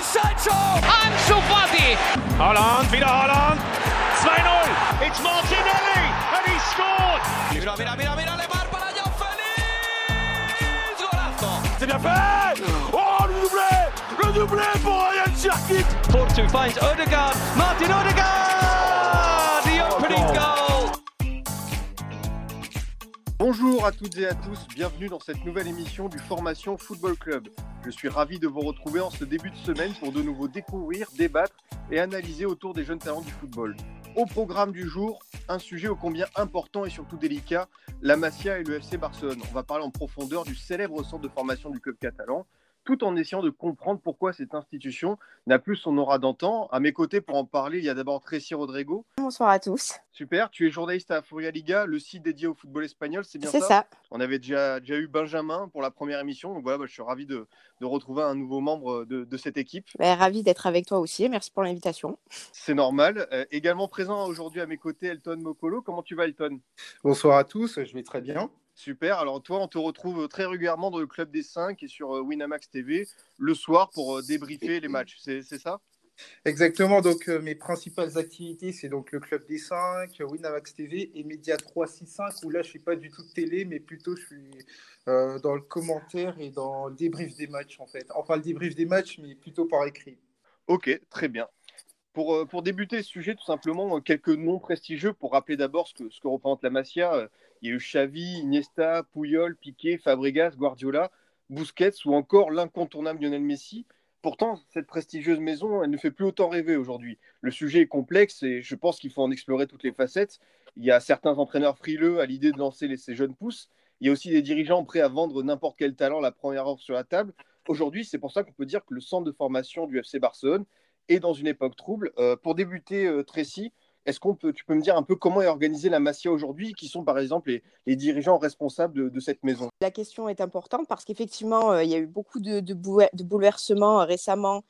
durch Sancho! Ansu Fati! Holland, wieder Holland! 2-0! It's Martinelli and he scored! Mira, mira, mira, mira, Lemar para Joao Félix! Golazo! C'est bien fait Oh, le doublé Le doublé pour Ryan Cherkit Porto finds Odegaard. Martin Odegaard! The opening oh, oh. goal! Bonjour à toutes et à tous, bienvenue dans cette nouvelle émission du Formation Football Club. Je suis ravi de vous retrouver en ce début de semaine pour de nouveau découvrir, débattre et analyser autour des jeunes talents du football. Au programme du jour, un sujet ô combien important et surtout délicat, la Masia et le FC Barcelone. On va parler en profondeur du célèbre centre de formation du club catalan, tout en essayant de comprendre pourquoi cette institution n'a plus son aura d'antan. À mes côtés pour en parler, il y a d'abord Tracy Rodrigo. Bonsoir à tous. Super, tu es journaliste à Furia Liga, le site dédié au football espagnol, c'est bien C'est ça? ça. On avait déjà, déjà eu Benjamin pour la première émission, donc voilà, bah, je suis ravi de, de retrouver un nouveau membre de, de cette équipe. Ben, ravi d'être avec toi aussi. Merci pour l'invitation. C'est normal. Euh, également présent aujourd'hui à mes côtés, Elton Mokolo. Comment tu vas, Elton? Bonsoir à tous, je vais très bien. Super. Alors toi, on te retrouve très régulièrement dans le Club des 5 et sur euh, Winamax TV le soir pour euh, débriefer les matchs. C'est ça? Exactement, donc euh, mes principales activités, c'est donc le Club des 5, Winamax TV et Média 365, où là je suis pas du tout de télé, mais plutôt je suis euh, dans le commentaire et dans le débrief des matchs en fait. Enfin le débrief des matchs, mais plutôt par écrit. Ok, très bien. Pour, euh, pour débuter ce sujet, tout simplement, euh, quelques noms prestigieux pour rappeler d'abord ce que, ce que représente la Masia. Il y a eu Xavi, Iniesta, Puyol, Piqué, Fabregas, Guardiola, Busquets ou encore l'incontournable Lionel Messi. Pourtant, cette prestigieuse maison, elle ne fait plus autant rêver aujourd'hui. Le sujet est complexe et je pense qu'il faut en explorer toutes les facettes. Il y a certains entraîneurs frileux à l'idée de lancer les- ces jeunes pousses. Il y a aussi des dirigeants prêts à vendre n'importe quel talent la première offre sur la table. Aujourd'hui, c'est pour ça qu'on peut dire que le centre de formation du FC Barcelone est dans une époque trouble. Euh, pour débuter, euh, Tracy, est-ce qu'on peut, tu peux me dire un peu comment est organisée la Masia aujourd'hui Qui sont par exemple les, dirigeants responsables de, cette maison? La question est importante parce qu'effectivement, euh, il y a eu beaucoup de, de bou- de bouleversements euh, récemment,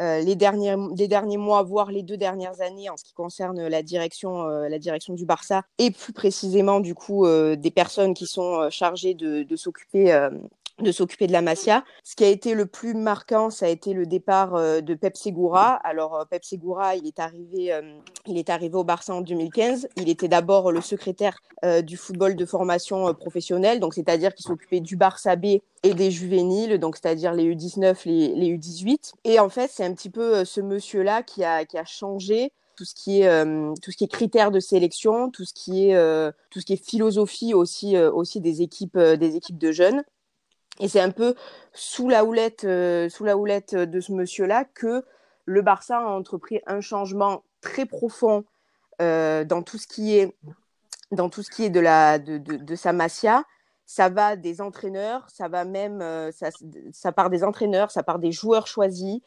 euh, les, derniers, les derniers mois, voire les deux dernières années en ce qui concerne la direction, la direction du Barça et plus précisément du coup des personnes qui sont chargées de, s'occuper de s'occuper de la Masia. Ce qui a été le plus marquant, ça a été le départ euh, de Pep Segura. Alors euh, Pep Segura, il est arrivé, euh, il est arrivé au Barça en 2015. Il était d'abord le secrétaire du football de formation professionnelle, donc c'est-à-dire qu'il s'occupait du Barça B et des juvéniles, donc c'est-à-dire les U19, les, les U18. Et en fait, c'est un petit peu ce monsieur-là qui a, qui a changé tout ce qui est euh, tout ce qui est critères de sélection, tout ce qui est tout ce qui est philosophie aussi aussi des équipes des équipes de jeunes. Et c'est un peu sous la houlette euh, sous la houlette de ce monsieur-là que le Barça a entrepris un changement très profond euh, dans tout ce qui est dans tout ce qui est de la de, de, sa masia. Ça va des entraîneurs, ça va même euh, ça, ça part des entraîneurs, ça part des joueurs choisis,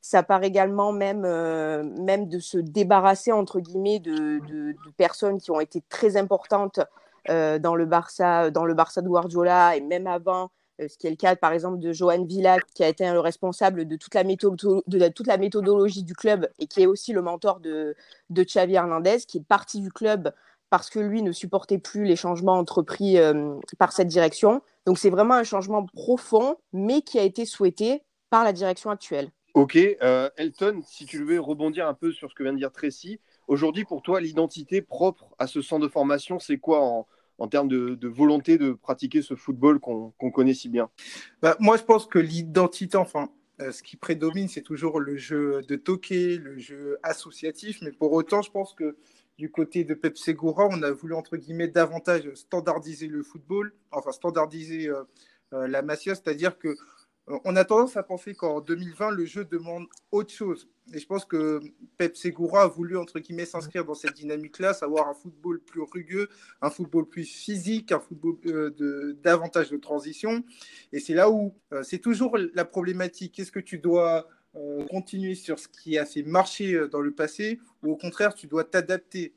ça part également même euh, même de se débarrasser entre guillemets de, de, personnes qui ont été très importantes euh, dans le Barça dans le Barça de Guardiola et même avant euh, ce qui est le cas par exemple de Johan Villa qui a été le responsable de toute la méthodologie du club et qui est aussi le mentor de, de Xavi Hernandez qui est parti du club parce que lui ne supportait plus les changements entrepris euh, par cette direction. Donc c'est vraiment un changement profond mais qui a été souhaité par la direction actuelle. Ok, euh, Elton, si tu veux rebondir un peu sur ce que vient de dire Tracy, aujourd'hui pour toi, l'identité propre à ce centre de formation, c'est quoi en, en termes de, volonté de pratiquer ce football qu'on connaît si bien. Bah, moi je pense que l'identité, enfin euh, ce qui prédomine, c'est toujours le jeu de toqué, le jeu associatif, mais pour autant, je pense que du côté de Pep Segura, on a voulu entre guillemets davantage standardiser le football, enfin standardiser euh, euh, la Masia, c'est-à-dire que on a tendance à penser qu'en 2020, le jeu demande autre chose. Et je pense que Pep Segura a voulu, entre guillemets, s'inscrire dans cette dynamique-là, savoir un football plus rugueux, un football plus physique, un football euh, davantage de transition. Et c'est là où euh, c'est toujours la problématique. Est-ce que tu dois euh, continuer sur ce qui a fait marcher euh, dans le passé ou au contraire, tu dois t'adapter?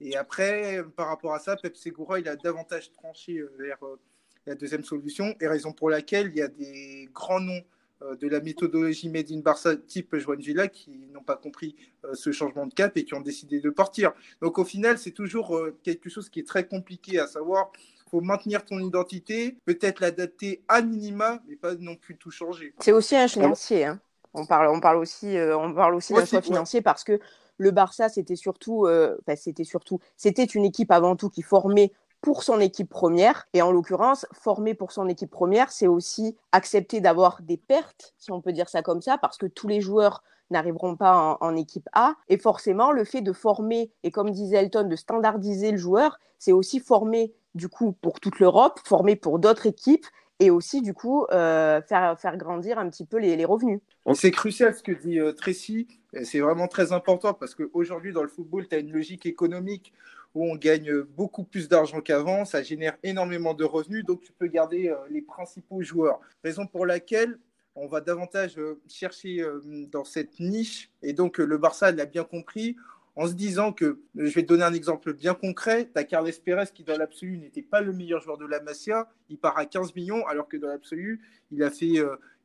Et après, par rapport à ça, Pep Segura, il a davantage tranché euh, vers euh, la deuxième solution, et raison pour laquelle il y a des grands noms euh, de la méthodologie Made in Barça type Joan Villa qui n'ont pas compris euh, ce changement de cap et qui ont décidé de partir. Donc au final, c'est toujours euh, quelque chose qui est très compliqué à savoir. Il faut maintenir ton identité, peut-être l'adapter à minima, mais pas non plus tout changer. C'est aussi un financier. Hein. On parle, on parle aussi, euh, on parle aussi d'un choix ouais. financier parce que le Barça, c'était surtout, euh, c'était surtout, c'était une équipe avant tout qui formait pour son équipe première. Et en l'occurrence, former pour son équipe première, c'est aussi accepter d'avoir des pertes, si on peut dire ça comme ça, parce que tous les joueurs n'arriveront pas en, équipe A. Et forcément, le fait de former, et comme disait Elton, de standardiser le joueur, c'est aussi former du coup pour toute l'Europe, former pour d'autres équipes et aussi du coup euh, faire, faire grandir un petit peu les, les revenus. C'est crucial ce que dit euh, Tracy. C'est vraiment très important parce qu'aujourd'hui, dans le football, tu as une logique économique où on gagne beaucoup plus d'argent qu'avant. Ça génère énormément de revenus. Donc, tu peux garder euh, les principaux joueurs. Raison pour laquelle on va davantage euh, chercher euh, dans cette niche. Et donc, le Barça l'a bien compris en se disant que, je vais te donner un exemple bien concret, tu as Carles Pérez qui dans l'absolu n'était pas le meilleur joueur de la Masia, il part à 15 millions alors que dans l'absolu, il a fait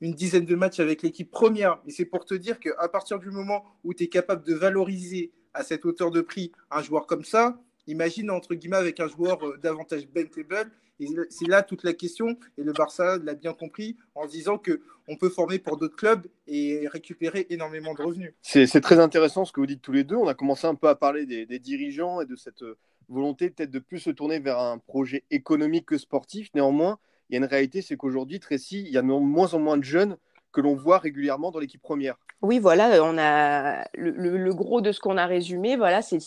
une dizaine de matchs avec l'équipe première. Et c'est pour te dire qu'à partir du moment où tu es capable de valoriser à cette hauteur de prix un joueur comme ça, imagine entre guillemets avec un joueur euh, davantage bankable. Et c'est là toute la question. Et le Barça l'a bien compris en disant que on peut former pour d'autres clubs et récupérer énormément de revenus. C'est très intéressant ce que vous dites tous les deux. On a commencé un peu à parler des, des dirigeants et de cette euh, volonté peut-être de plus se tourner vers un projet économique que sportif. Néanmoins, il y a une réalité, c'est qu'aujourd'hui, Tracy, il y a de moins en moins de jeunes que l'on voit régulièrement dans l'équipe première. Oui, voilà, on a le, gros de ce qu'on a résumé. Voilà, c'est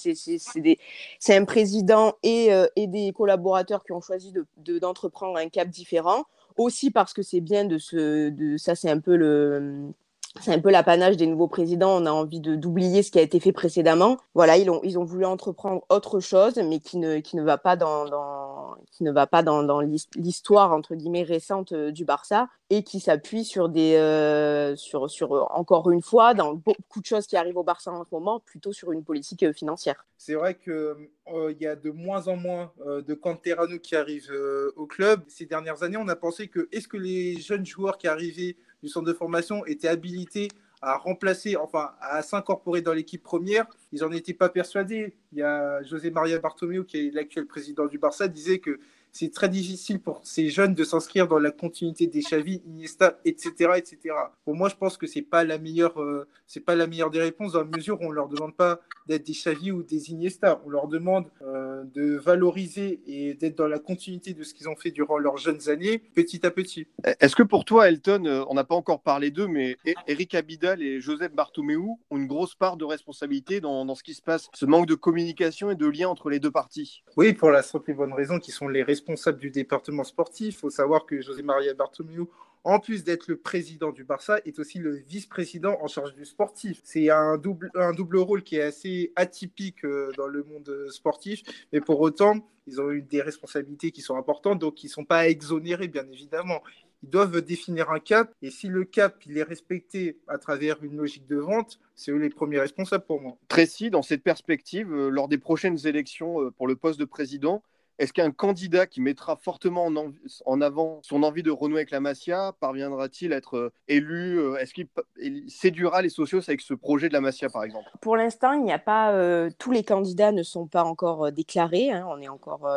un président et, euh, et des collaborateurs qui ont choisi de- de- d'entreprendre un cap différent. Aussi parce que c'est bien de se, de ça, c'est un peu le, c'est un peu l'apanage des nouveaux présidents. On a envie d'oublier ce qui a été fait précédemment. Voilà, ils ont ils ont voulu entreprendre autre chose, mais qui ne qui ne va pas dans, qui ne va pas dans, dans l'his- l'histoire entre guillemets récente euh, du Barça et qui s'appuie sur des euh, sur sur encore une fois dans beaucoup de choses qui arrivent au Barça en ce moment, plutôt sur une politique euh, financière. C'est vrai qu'il y a de moins en moins de Canterano qui arrivent au club. Ces dernières années, on a pensé que est-ce que les jeunes joueurs qui arrivaient du centre de formation étaient habilités à remplacer, enfin à s'incorporer dans l'équipe première Ils n'en étaient pas persuadés. Il y a José Maria Bartomeu, qui est l'actuel président du Barça, disait que c'est très difficile pour ces jeunes de s'inscrire dans la continuité des Xavi, Iniesta, etc., etc. Pour moi, je pense que c'est pas la meilleure, euh, c'est pas la meilleure des réponses dans la mesure où on leur demande pas d'être des Xavi ou des Iniesta. On leur demande euh, de valoriser et d'être dans la continuité de ce qu'ils ont fait durant leurs jeunes années, petit à petit. Est-ce que pour toi, Elton, euh, on n'a pas encore parlé d'eux, mais E- Eric Abidal et Joseph Bartomeu ont une grosse part de responsabilité dans, dans ce qui se passe, ce manque de communication et de lien entre les deux parties? Oui, pour la simple et bonne raison qu'ils sont les responsables du département sportif. Il faut savoir que José Maria Bartomeu, en plus d'être le président du Barça, est aussi le vice-président en charge du sportif. C'est un double, un double rôle qui est assez atypique euh, dans le monde euh, sportif, mais pour autant, ils ont eu des responsabilités qui sont importantes, donc ils ne sont pas exonérés, bien évidemment. Ils doivent définir un cap, et si le cap il est respecté à travers une logique de vente, c'est eux les premiers responsables pour moi. Tracy, dans cette perspective, euh, lors des prochaines élections pour le poste de président, est-ce qu'un candidat qui mettra fortement en, avant son envie de renouer avec la Masia parviendra-t-il à être euh, élu euh, Est-ce qu'il séduira les socios avec ce projet de la Masia, par exemple? Pour l'instant, il n'y a pas euh, tous les candidats ne sont pas encore déclarés. hein. on est encore,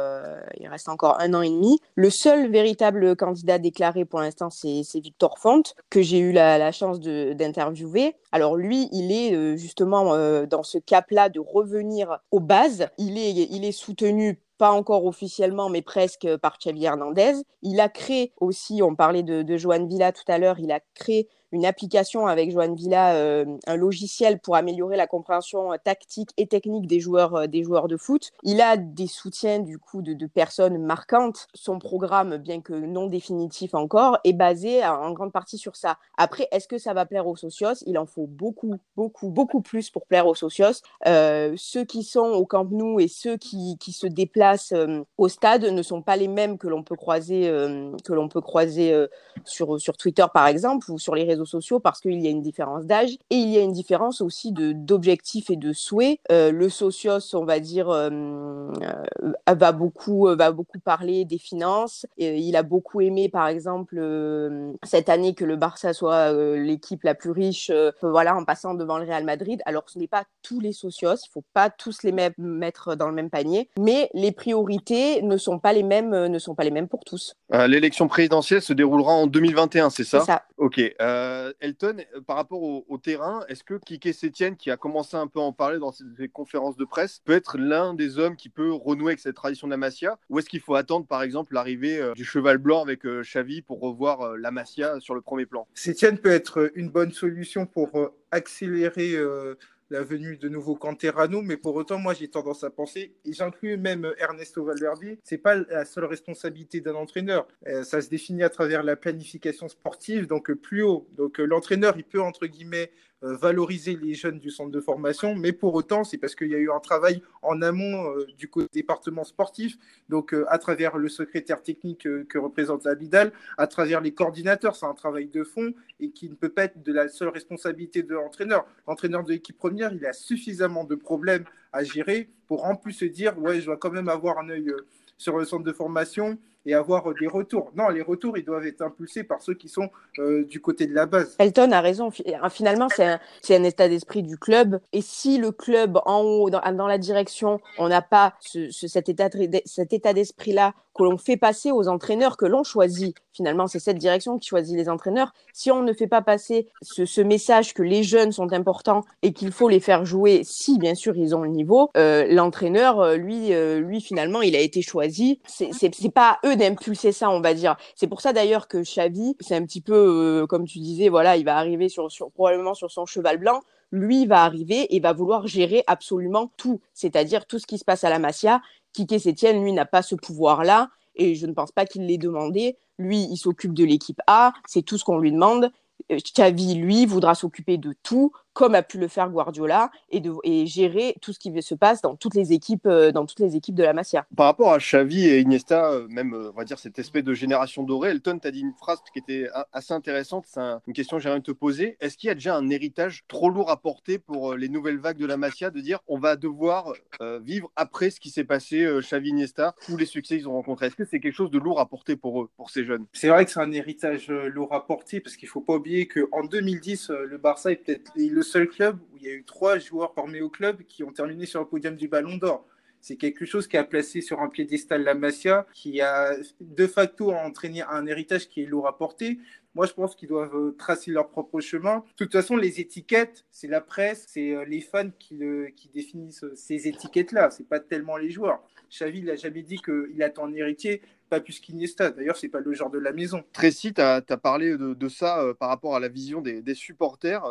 il reste encore un an et demi. Le seul véritable candidat déclaré pour l'instant, c'est Victor Font que j'ai eu la, chance d'interviewer. Alors lui, il est justement dans ce cap-là de revenir aux bases. Il est, il est soutenu pas encore officiellement, mais presque euh, par Xavi Hernandez. Il a créé aussi, on parlait de, de Joan Villa tout à l'heure, il a créé une application avec Joan Villa, euh, un logiciel pour améliorer la compréhension euh, tactique et technique des joueurs, euh, des joueurs de foot. Il a des soutiens du coup de, personnes marquantes. Son programme, bien que non définitif encore, est basé en grande partie sur ça. Après, est-ce que ça va plaire aux socios? Il en faut beaucoup, beaucoup, beaucoup plus pour plaire aux socios. Ceux qui sont au Camp Nou et ceux qui, qui se déplacent au stade ne sont pas les mêmes que l'on peut croiser, que peut croiser sur, sur Twitter par exemple ou sur les réseaux sociaux parce qu'il y a une différence d'âge et il y a une différence aussi de d'objectifs et de souhaits. Euh, le socios, on va dire, euh, euh, va beaucoup va beaucoup parler des finances. Et il a beaucoup aimé par exemple cette année que le Barça soit l'équipe la plus riche, voilà, en passant devant le Real Madrid. Alors ce n'est pas tous les socios, il faut pas tous les mettre dans le même panier, mais les priorités ne sont pas les mêmes, ne sont pas les mêmes pour tous. L'élection présidentielle se déroulera en 2021, c'est ça? C'est ça. Ok. Euh, Euh, Elton, par rapport au, terrain, est-ce que Kike Sétienne, qui a commencé un peu à en parler dans ses, conférences de presse, peut être l'un des hommes qui peut renouer avec cette tradition de la Masia? Ou est-ce qu'il faut attendre, par exemple, l'arrivée euh, du cheval blanc avec euh, Xavi pour revoir euh, la Masia sur le premier plan? Sétienne peut être une bonne solution pour accélérer la venue de nouveaux Canterano, mais pour autant, moi, j'ai tendance à penser, et j'inclus même Ernesto Valverde, c'est pas la seule responsabilité d'un entraîneur. Euh, ça se définit à travers la planification sportive, donc euh, plus haut. Donc euh, l'entraîneur, il peut entre guillemets valoriser les jeunes du centre de formation, mais pour autant, c'est parce qu'il y a eu un travail en amont euh, du côté département sportif, donc euh, à travers le secrétaire technique euh, que représente Abidal, à travers les coordinateurs, c'est un travail de fond et qui ne peut pas être de la seule responsabilité de l'entraîneur. L'entraîneur de l'équipe première, il a suffisamment de problèmes à gérer pour en plus se dire, ouais, je dois quand même avoir un œil euh, sur le centre de formation et avoir euh, des retours. Non, les retours, ils doivent être impulsés par ceux qui sont euh, du côté de la base. Elton a raison. Euh, Finalement, c'est un, un état d'esprit du club. Et si le club, en haut, dans, la direction, on n'a pas ce, ce- cet état, cet état d'esprit-là que l'on fait passer aux entraîneurs que l'on choisit, finalement, c'est cette direction qui choisit les entraîneurs. Si on ne fait pas passer ce, message que les jeunes sont importants et qu'il faut les faire jouer, si bien sûr ils ont le niveau, euh, l'entraîneur, euh, lui, euh, lui, finalement, il a été choisi. C'est pas à eux d'impulser ça, on va dire. C'est pour ça d'ailleurs que Xavi, c'est un petit peu, comme tu disais, voilà, il va arriver sur, probablement sur son cheval blanc. Lui va arriver et va vouloir gérer absolument tout, c'est-à-dire tout ce qui se passe à la Masia. Kike Sétienne, lui, n'a pas ce pouvoir-là et je ne pense pas qu'il l'ait demandé. Lui, il s'occupe de l'équipe A, c'est tout ce qu'on lui demande. Euh, Xavi, lui, voudra s'occuper de tout, comme a pu le faire Guardiola, et, de, et gérer tout ce qui se passe dans toutes les équipes, euh, dans toutes les équipes de la Masia. Par rapport à Xavi et Iniesta, euh, même euh, on va dire cette espèce de génération dorée, Elton, tu as dit une phrase qui était a- assez intéressante. C'est un- une question que j'aimerais te poser. Est-ce qu'il y a déjà un héritage trop lourd à porter pour les nouvelles vagues de la Masia de dire on va devoir euh, vivre après ce qui s'est passé, euh, Xavi, Iniesta, tous les succès qu'ils ont rencontrés? Est-ce que c'est quelque chose de lourd à porter pour eux, pour ces jeunes? C'est vrai que c'est un héritage lourd à porter parce qu'il ne faut pas oublier qu'en 2010, euh, le Barça est peut-être le seul club où il y a eu trois joueurs formés au club qui ont terminé sur le podium du Ballon d'Or. C'est quelque chose qui a placé sur un piédestal la Masia, qui a de facto entraîné un héritage qui est lourd à porter. Moi, je pense qu'ils doivent euh, tracer leur propre chemin. De toute façon, les étiquettes, c'est la presse, c'est euh, les fans qui, définissent ces étiquettes-là. C'est pas tellement les joueurs. Xavi, il n'a jamais dit qu'il attend un héritier, pas plus qu'Iniesta. D'ailleurs, c'est pas le genre de la maison. Tracy, tu as, parlé de, ça euh, par rapport à la vision des, supporters.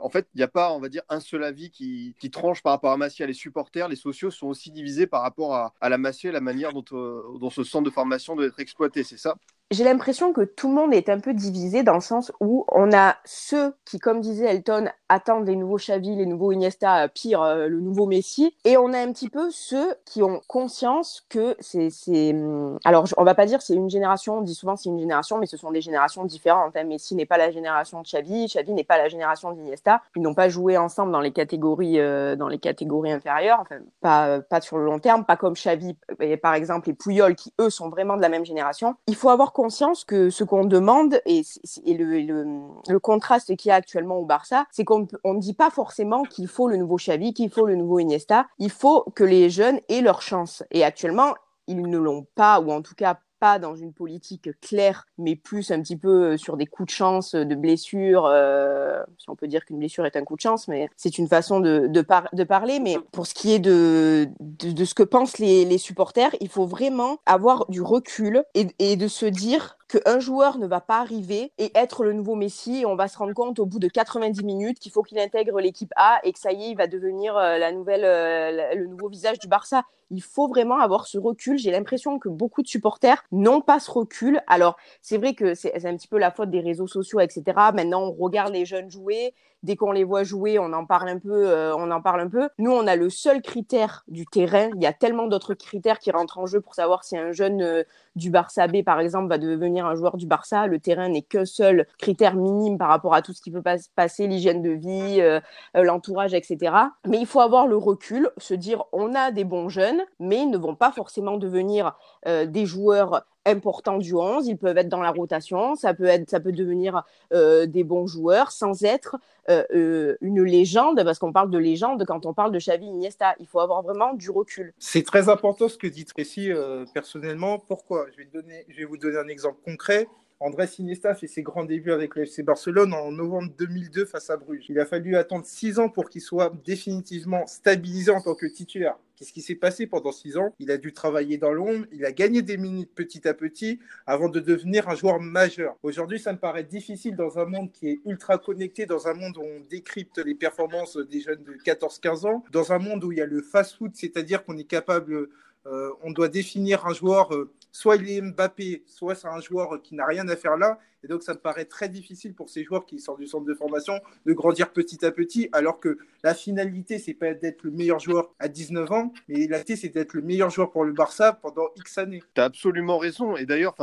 En fait, il n'y a pas, on va dire, un seul avis qui, qui tranche par rapport à Massier. Les supporters, les sociaux sont aussi divisés par rapport à, à la Massier et la manière dont ce centre de formation doit être exploité, c'est ça? J'ai l'impression que tout le monde est un peu divisé dans le sens où on a ceux qui, comme disait Elton, attendent les nouveaux Xavi, les nouveaux Iniesta, euh, pire, euh, le nouveau Messi. Et on a un petit peu ceux qui ont conscience que c'est... hum, Alors, on va pas dire c'est une génération, on dit souvent c'est une génération, mais ce sont des générations différentes. hein. Messi n'est pas la génération de Xavi, Xavi n'est pas la génération d'Iniesta. Ils n'ont pas joué ensemble dans les catégories, euh, dans les catégories inférieures, pas, pas sur le long terme, pas comme Xavi, et par exemple, et Puyol, qui eux sont vraiment de la même génération. Il faut avoir conscience que ce qu'on demande et, le, le, le contraste qu'il y a actuellement au Barça, c'est qu'on ne dit pas forcément qu'il faut le nouveau Xavi, qu'il faut le nouveau Iniesta. Il faut que les jeunes aient leur chance. Et actuellement, ils ne l'ont pas, ou en tout cas pas dans une politique claire, mais plus un petit peu sur des coups de chance, de blessures. euh, si on peut dire qu'une blessure est un coup de chance, mais c'est une façon de, de, par- de parler. Mais pour ce qui est de, de, ce que pensent les, supporters, il faut vraiment avoir du recul et de se dire qu'un joueur ne va pas arriver et être le nouveau Messi on va se rendre compte au bout de 90 minutes qu'il faut qu'il intègre l'équipe A et que ça y est, il va devenir euh, euh, le nouveau visage du Barça. Il faut vraiment avoir ce recul. J'ai l'impression que beaucoup de supporters n'ont pas ce recul. Alors, c'est vrai que c'est un petit peu la faute des réseaux sociaux, etc. Maintenant, on regarde les jeunes jouer. Dès qu'on les voit jouer, on en parle un peu. euh, on en parle un peu. Nous, on a le seul critère du terrain. Il y a tellement d'autres critères qui rentrent en jeu pour savoir si un jeune euh, du Barça B, par exemple, va devenir un joueur du Barça. Le terrain n'est qu'un seul critère minime par rapport à tout ce qui peut pas se passer, l'hygiène de vie, euh, l'entourage, etc. Mais il faut avoir le recul, se dire on a des bons jeunes, mais ils ne vont pas forcément devenir des joueurs importants du 11. Ils peuvent être dans la rotation, ça peut, être, ça peut devenir euh, des bons joueurs sans être euh, euh, une légende, parce qu'on parle de légende quand on parle de Xavi Iniesta. Il faut avoir vraiment du recul. C'est très important ce que dit Tracy personnellement. Pourquoi? Je je vais vous donner un exemple concret. Andrés Iniesta fait ses grands débuts avec le FC Barcelone en novembre 2002 face à Bruges. Il a fallu attendre six ans pour qu'il soit définitivement stabilisé en tant que titulaire. Qu'est-ce qui s'est passé pendant six ans? Il a dû travailler dans l'ombre, il a gagné des minutes petit à petit avant de devenir un joueur majeur. Aujourd'hui, ça me paraît difficile dans un monde qui est ultra connecté, dans un monde où on décrypte les performances des jeunes de 14-15 ans, dans un monde où il y a le fast-food, c'est-à-dire qu'on est capable euh, on doit définir un joueur, euh, soit il est Mbappé, soit c'est un joueur qui n'a rien à faire là. Et donc, ça me paraît très difficile pour ces joueurs qui sortent du centre de formation de grandir petit à petit, alors que la finalité, c'est pas d'être le meilleur joueur à 19 ans, mais la finalité, c'est d'être le meilleur joueur pour le Barça pendant X années. Tu as absolument raison. Et d'ailleurs,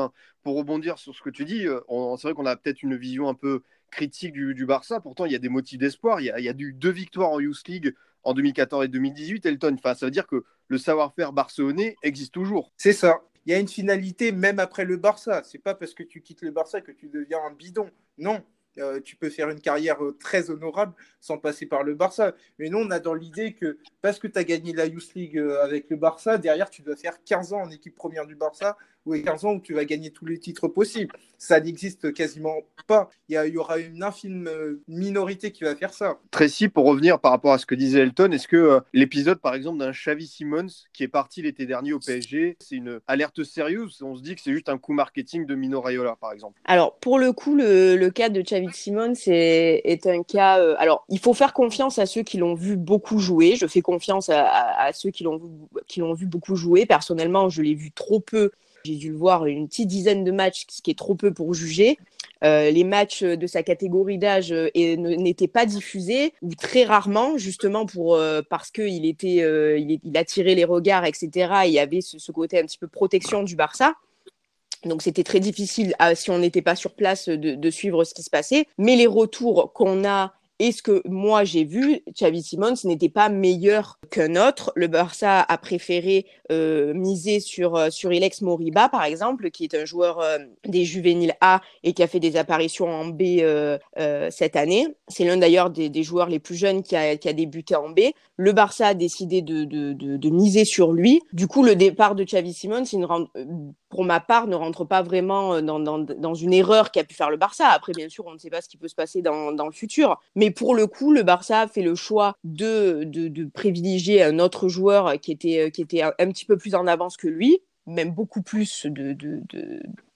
pour rebondir sur ce que tu dis, euh, c'est vrai qu'on a peut-être une vision un peu critique du, Barça. Pourtant, il y a des motifs d'espoir. Il, y a, eu deux victoires en Youth League en 2014 et 2018, Elton. Enfin, ça veut dire que le savoir-faire barcelonais existe toujours. C'est ça. Il y a une finalité même après le Barça. C'est pas parce que tu quittes le Barça que tu deviens un bidon. Non. Euh, tu peux faire une carrière euh, très honorable sans passer par le Barça. Mais nous, on a dans l'idée que parce que tu as gagné la Youth League euh, avec le Barça, derrière, tu dois faire 15 ans en équipe première du Barça ou 15 ans où tu vas gagner tous les titres possibles. Ça n'existe quasiment pas. Il y, aura une infime minorité qui va faire ça. Tracy, pour revenir par rapport à ce que disait Elton, est-ce que euh, l'épisode, par exemple, d'un Xavi Simons qui est parti l'été dernier au PSG, c'est une alerte sérieuse? On se dit que c'est juste un coup marketing de Mino Raiola, par exemple Alors, pour le coup, le, cas de Xavi Simons est, est un cas... Euh, alors, il faut faire confiance à ceux qui l'ont vu beaucoup jouer. Je fais confiance à, ceux qui l'ont vu beaucoup jouer. Personnellement, je l'ai vu trop peu j'ai dû le voir une petite dizaine de matchs, ce qui est trop peu pour juger. Euh, les matchs de sa catégorie d'âge euh, n'étaient pas diffusés ou très rarement, justement pour parce qu'il attirait les regards, etc. il y avait ce, côté un petit peu protection du Barça. Donc c'était très difficile, si on n'était pas sur place, de, de, suivre ce qui se passait. Mais les retours qu'on a et ce que moi j'ai vu, Xavi Simons n'était pas meilleur qu'un autre. Le Barça a préféré euh, miser sur, euh, sur Ilex Moriba, par exemple, qui est un joueur euh, des juvéniles A et qui a fait des apparitions en B cette année. C'est l'un d'ailleurs des, des, joueurs les plus jeunes qui a, qui a débuté en B. Le Barça a décidé de, de, de, de, miser sur lui. Du coup, le départ de Xavi Simons, pour ma part, ne rentre pas vraiment dans, dans, une erreur qu'a pu faire le Barça. Après, bien sûr, on ne sait pas ce qui peut se passer dans, dans le futur. Mais pour le coup, le Barça a fait le choix de, de, privilégier un autre joueur qui était, qui était un, petit peu plus en avance que lui, même beaucoup plus de, de,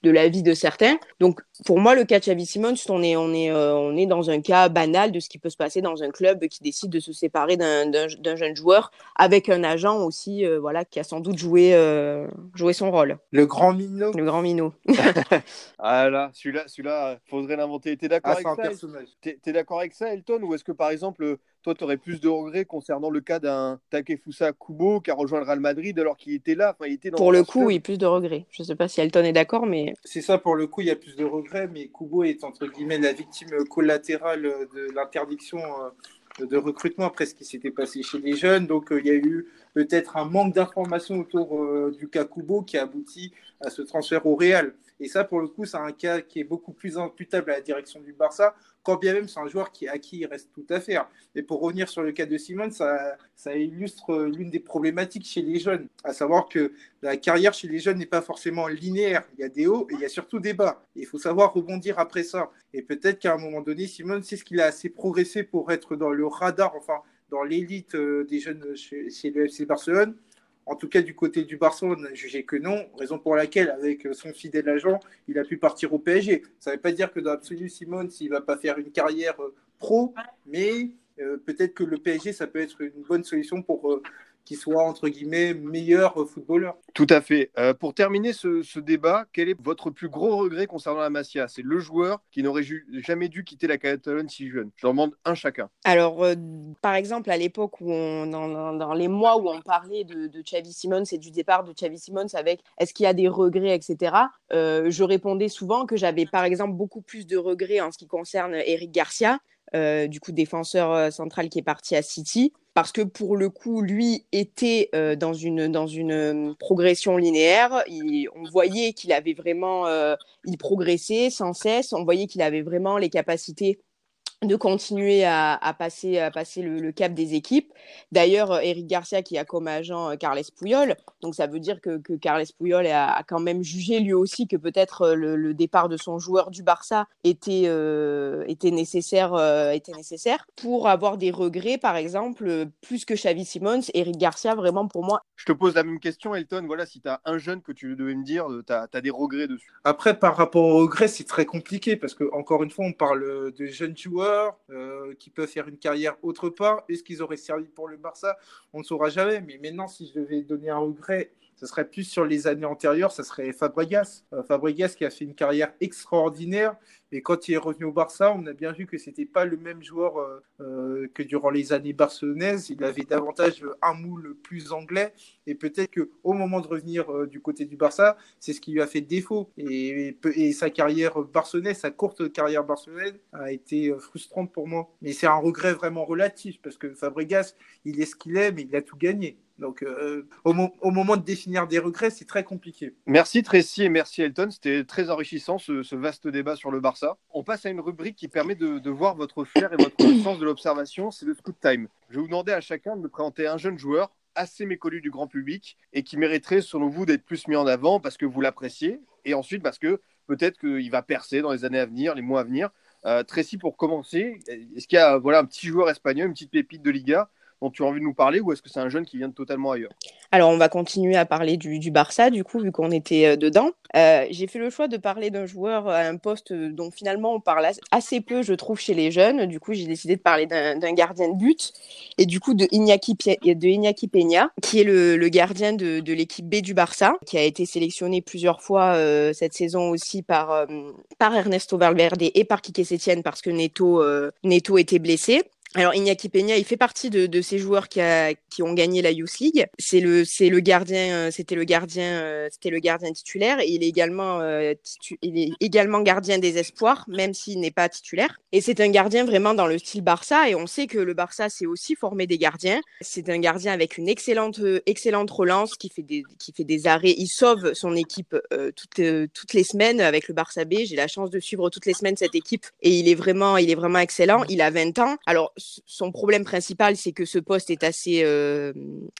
de la vie de certains. Donc, pour moi, le cas de Xavi Simons, on est, on, est, euh, on est dans un cas banal de ce qui peut se passer dans un club qui décide de se séparer d'un jeune joueur avec un agent aussi euh, voilà, qui a sans doute joué, euh, joué son rôle. Le grand minot. Le grand minot. ah là, celui-là, celui-là, faudrait l'inventer. T'es d'accord ah, avec ça T'es es, d'accord avec ça, Elton? Ou est-ce que, par exemple, toi, tu aurais plus de regrets concernant le cas d'un Takefusa Kubo qui a rejoint le Real Madrid alors qu'il était là il était dans Pour le coup, oui, plus de regrets. Je ne sais pas si Elton est d'accord, mais c'est ça, pour le coup, il y a plus de regrets, mais Kubo est entre guillemets la victime collatérale de l'interdiction euh, de recrutement après ce qui s'était passé chez les jeunes. Donc, euh, il y a eu peut-être un manque d'informations autour euh, du cas Kubo qui a abouti à ce transfert au Real. Et ça, pour le coup, c'est un cas qui est beaucoup plus imputable à la direction du Barça, quand bien même c'est un joueur qui, à qui il reste tout à faire. Et pour revenir sur le cas de Simon, ça, illustre l'une des problématiques chez les jeunes, à savoir que la carrière chez les jeunes n'est pas forcément linéaire. Il y a des hauts et il y a surtout des bas. il faut savoir rebondir après ça. Et peut-être qu'à un moment donné, Simon, c'est ce qu'il a assez progressé pour être dans le radar, enfin, dans l'élite euh, des jeunes chez le FC Barcelone. En tout cas, du côté du Barcelone, on jugé que non, raison pour laquelle, avec son fidèle agent, il a pu partir au PSG. Ça ne veut pas dire que dans l'absolu, Simone, s'il ne va pas faire une carrière euh, pro, mais euh, peut-être que le PSG, ça peut être une bonne solution pour euh, qui soit, entre guillemets, meilleur footballeur. Tout à fait. Euh, pour terminer ce, débat, quel est votre plus gros regret concernant la Masia? C'est le joueur qui n'aurait jamais dû quitter la Catalogne si jeune. Je demande un chacun. Alors, euh, par exemple, à l'époque où on, dans, les mois où on parlait de, de Xavi Simons et du départ de Xavi Simons avec est-ce qu'il y a des regrets, etc., euh, je répondais souvent que j'avais, par exemple, beaucoup plus de regrets en ce qui concerne Eric Garcia, du coup défenseur central qui est parti à City parce que pour le coup, lui était euh, dans une, dans une euh, progression linéaire. on voyait qu'il avait vraiment, euh, il progressait sans cesse. On voyait qu'il avait vraiment les capacités de continuer à, à, passer, à passer le, le cap des équipes. D'ailleurs, euh, Eric Garcia qui a comme agent euh, Carles Puyol, donc ça veut dire que, que Carles Puyol a, a, quand même jugé lui aussi que peut-être euh, le, le, départ de son joueur du Barça était, euh, était, nécessaire, euh, était nécessaire pour avoir des regrets, par exemple, plus que Xavi Simons, Eric Garcia, vraiment pour moi. Je te pose la même question, Elton. Voilà, si tu as un jeune que tu devais me dire, tu as, as, des regrets dessus. Après, par rapport aux regrets, c'est très compliqué parce que, encore une fois, on parle de jeunes joueurs euh, qui peuvent faire une carrière autre part. Est-ce qu'ils auraient servi pour le Barça? On ne saura jamais. Mais maintenant, si je devais donner un regret, ce serait plus sur les années antérieures, ça serait Fabregas. Euh, Fabregas qui a fait une carrière extraordinaire, et quand il est revenu au Barça, on a bien vu que c'était pas le même joueur euh, euh, que durant les années barcelonaises. Il avait davantage un moule plus anglais, et peut-être que au moment de revenir euh, du côté du Barça, c'est ce qui lui a fait défaut. Et, et, et, sa carrière barcelonaise, sa courte carrière barcelonaise, a été frustrante pour moi. Mais c'est un regret vraiment relatif parce que Fabregas, il est ce qu'il est, mais il a tout gagné. Donc, euh, au, mo au, moment de définir des regrets, c'est très compliqué. Merci Tracy et merci Elton. C'était très enrichissant ce, vaste débat sur le Barça. On passe à une rubrique qui permet de, voir votre flair et votre sens de l'observation. C'est le Scoot Time. Je vais vous demander à chacun de me présenter un jeune joueur assez méconnu du grand public et qui mériterait, selon vous, d'être plus mis en avant parce que vous l'appréciez et ensuite parce que peut-être qu'il va percer dans les années à venir, les mois à venir. Euh, Tracy, pour commencer, est-ce qu'il y a voilà, un petit joueur espagnol, une petite pépite de Liga dont tu as envie de nous parler ou est-ce que c'est un jeune qui vient de totalement ailleurs? Alors, on va continuer à parler du, Barça, du coup, vu qu'on était euh, dedans. Euh, J'ai fait le choix de parler d'un joueur à un poste dont finalement on parle assez peu, je trouve, chez les jeunes. Du coup, j'ai décidé de parler d'un gardien de but et du coup de Iñaki, Peña, qui est le, gardien de, l'équipe B du Barça, qui a été sélectionné plusieurs fois euh, cette saison aussi par, euh, par Ernesto Valverde et par Quique Sétienne parce que Neto, euh, Neto était blessé. Alors Iñaki Peña, il fait partie de, ces joueurs qui, ont gagné la Youth League. C'est le, gardien, c'était le gardien, c'était le gardien titulaire. Il est également, euh, il est également gardien des espoirs, même s'il n'est pas titulaire. Et c'est un gardien vraiment dans le style Barça. Et on sait que le Barça, c'est aussi formé des gardiens. C'est un gardien avec une excellente, excellente relance qui fait des, qui fait des arrêts. Il sauve son équipe euh, toutes, euh, toutes les semaines avec le Barça B. J'ai la chance de suivre toutes les semaines cette équipe et il est vraiment, il est vraiment excellent. Il a 20 ans. Alors son problème principal, c'est que ce poste est assez, euh,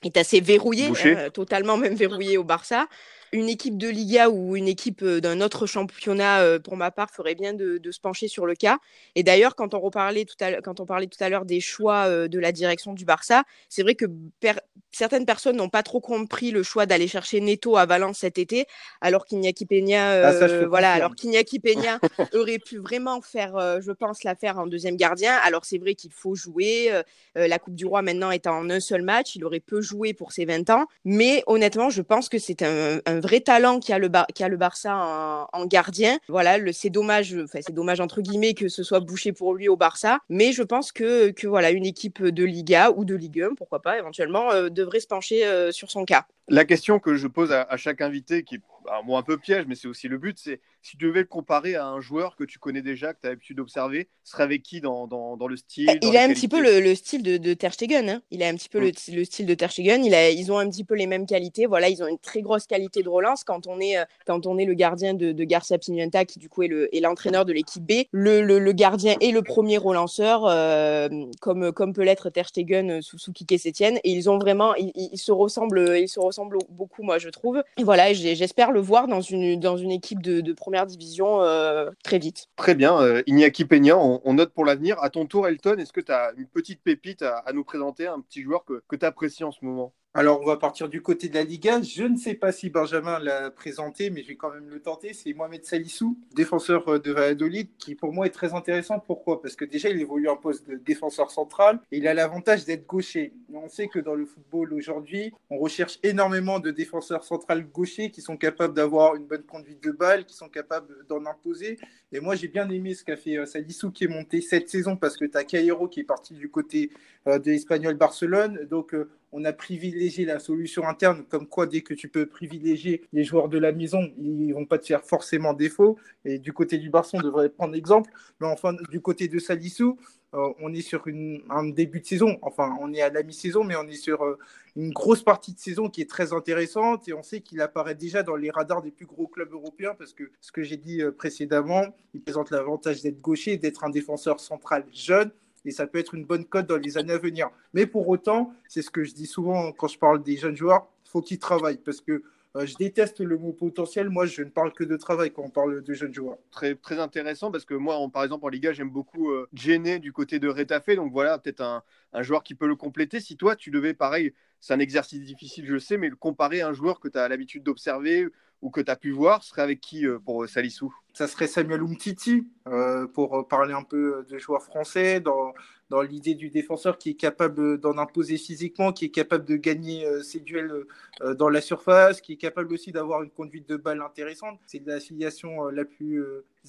est assez verrouillé, hein, totalement même verrouillé au Barça. Une équipe de Liga ou une équipe d'un autre championnat, euh, pour ma part, ferait bien de, de se pencher sur le cas. Et d'ailleurs, quand on reparlait tout à quand on parlait tout à l'heure des choix euh, de la direction du Barça, c'est vrai que per certaines personnes n'ont pas trop compris le choix d'aller chercher Neto à Valence cet été, alors qu'Iñaki Peña, euh, ah, ça, voilà, alors qu'Iñaki Peña aurait pu vraiment faire, euh, je pense, l'affaire en deuxième gardien. Alors c'est vrai qu'il faut jouer. Euh, la Coupe du Roi maintenant est en un seul match, il aurait peu joué pour ses 20 ans, mais honnêtement, je pense que c'est un, un, vrai talent qui a le, le Barça en, en gardien. Voilà, c'est dommage, enfin c'est dommage entre guillemets que ce soit bouché pour lui au Barça, mais je pense que, voilà une équipe de Liga ou de Ligue 1, pourquoi pas éventuellement devrait se pencher euh, sur son cas. La question que je pose à, à chaque invité, qui est un mot un peu piège, mais c'est aussi le but, c'est si tu devais le comparer à un joueur que tu connais déjà, que tu as l'habitude d'observer, serait avec qui dans, dans, dans le style Il a un qualités? petit peu le, le, style de, de Ter Stegen. Hein. Il a un petit peu mmh. le, le, style de Ter Stegen. Il a, ils ont un petit peu les mêmes qualités. Voilà, ils ont une très grosse qualité de relance. Quand on est, quand on est le gardien de, de Garcia Pimienta, qui du coup est l'entraîneur de l'équipe B, le, le, gardien est le premier relanceur, euh, comme, comme peut l'être Ter Stegen sous, sous Kike Sétienne. Et ils ont vraiment, ils, ils, se ressemblent, ils se ressemblent beaucoup, moi je trouve. Et voilà, j'espère le voir dans une, dans une équipe de, première division euh, très vite. Très bien. Euh, Iñaki Peña, on, note pour l'avenir. À ton tour, Elton, est-ce que tu as une petite pépite à, à, nous présenter, un petit joueur que, que tu apprécies en ce moment? Alors, on va partir du côté de la Liga. Je ne sais pas si Benjamin l'a présenté, mais je vais quand même le tenter. C'est Mohamed Salissou, défenseur euh, de Valladolid, qui pour moi est très intéressant. Pourquoi? Parce que déjà, il évolue en poste de défenseur central et il a l'avantage d'être gaucher. On sait que dans le football aujourd'hui, on recherche énormément de défenseurs centrales gauchers qui sont capables d'avoir une bonne conduite de balle, qui sont capables d'en imposer. Et moi, j'ai bien aimé ce qu'a fait euh, Salissou qui est monté cette saison parce que tu as Cairo qui est parti du côté euh, de l'Espagnol Barcelone. Donc, on a privilégié la solution interne, comme quoi dès que tu peux privilégier les joueurs de la maison, ils vont pas te faire forcément défaut. Et du côté du Barça, on devrait prendre exemple. Mais enfin, du côté de Salissou, euh, on est sur une, un début de saison. Enfin, on est à la mi-saison, mais on est sur euh, une grosse partie de saison qui est très intéressante. Et on sait qu'il apparaît déjà dans les radars des plus gros clubs européens parce que ce que j'ai dit euh, précédemment, il présente l'avantage d'être gaucher, d'être un défenseur central jeune et ça peut être une bonne cote dans les années à venir. Mais pour autant, c'est ce que je dis souvent quand je parle des jeunes joueurs, il faut qu'ils travaillent parce que euh, je déteste le mot potentiel. Moi, je ne parle que de travail quand on parle de jeunes joueurs. Très, très intéressant parce que moi, par exemple, en Liga, j'aime beaucoup euh, du côté de Retafe. Donc voilà, peut-être un, un, joueur qui peut le compléter. Si toi, tu devais, pareil, c'est un exercice difficile, je sais, mais le comparer à un joueur que tu as l'habitude d'observer ou que tu as pu voir, serait avec qui euh, pour Salissou Ça serait Samuel Umtiti, euh, pour parler un peu de joueurs français, dans, dans l'idée du défenseur qui est capable d'en imposer physiquement, qui est capable de gagner euh, ses duels euh, dans la surface, qui est capable aussi d'avoir une conduite de balle intéressante. C'est l'affiliation euh, la plus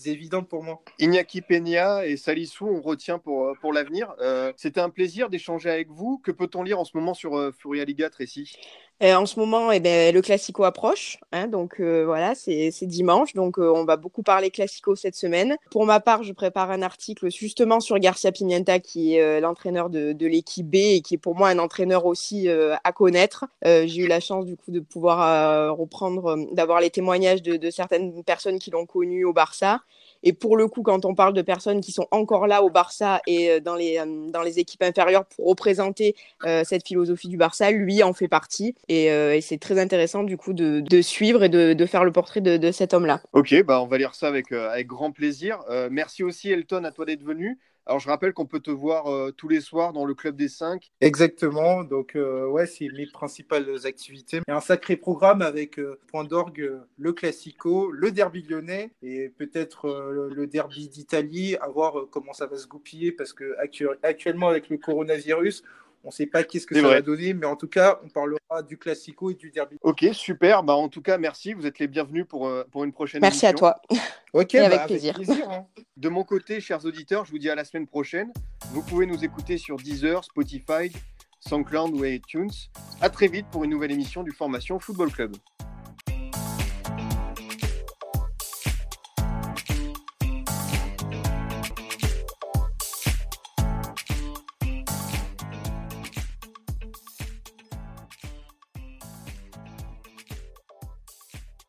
évidente pour moi. Iñaki Peña et Salissou, on retient pour, pour l'avenir. C'était un plaisir d'échanger avec vous. Que peut-on lire en ce moment sur Furia Liga, Tracy en ce moment, eh ben, le Classico approche, hein, donc voilà, c'est dimanche, donc on va beaucoup parler Classico cette semaine. Pour ma part, je prépare un article justement sur Garcia Pimienta, qui euh, l'entraîneur de, l'équipe B et qui est pour moi un entraîneur aussi euh, à connaître. Euh, j'ai eu la chance du coup de pouvoir reprendre, d'avoir les témoignages de, certaines personnes qui l'ont connu au Barça. Et pour le coup, quand on parle de personnes qui sont encore là au Barça et dans les, dans les équipes inférieures pour représenter cette philosophie du Barça, lui en fait partie. Et, c'est très intéressant du coup de, suivre et de, faire le portrait de, cet homme-là. Ok, bah on va lire ça avec grand plaisir. merci aussi Elton à toi d'être venu. Alors, je rappelle qu'on peut te voir euh, tous les soirs dans le Club des 5. Exactement. Donc, euh, ouais, c'est mes principales activités. Un sacré programme avec euh, point d'orgue, le Classico, le Derby lyonnais et peut-être le Derby d'Italie, à voir comment ça va se goupiller parce que actuellement, avec le coronavirus, on ne sait pas qu'est-ce que ça va donner, mais en tout cas, on parlera du Classico et du Derby. Ok, super. Bah, en tout cas, merci. Vous êtes les bienvenus pour, euh, pour une prochaine Merci à toi. Ok, bah, avec plaisir. Hein. De mon côté, chers auditeurs, je vous dis à la semaine prochaine. Vous pouvez nous écouter sur Deezer, Spotify, SoundCloud ou iTunes. À très vite pour une nouvelle émission du Formation Football Club.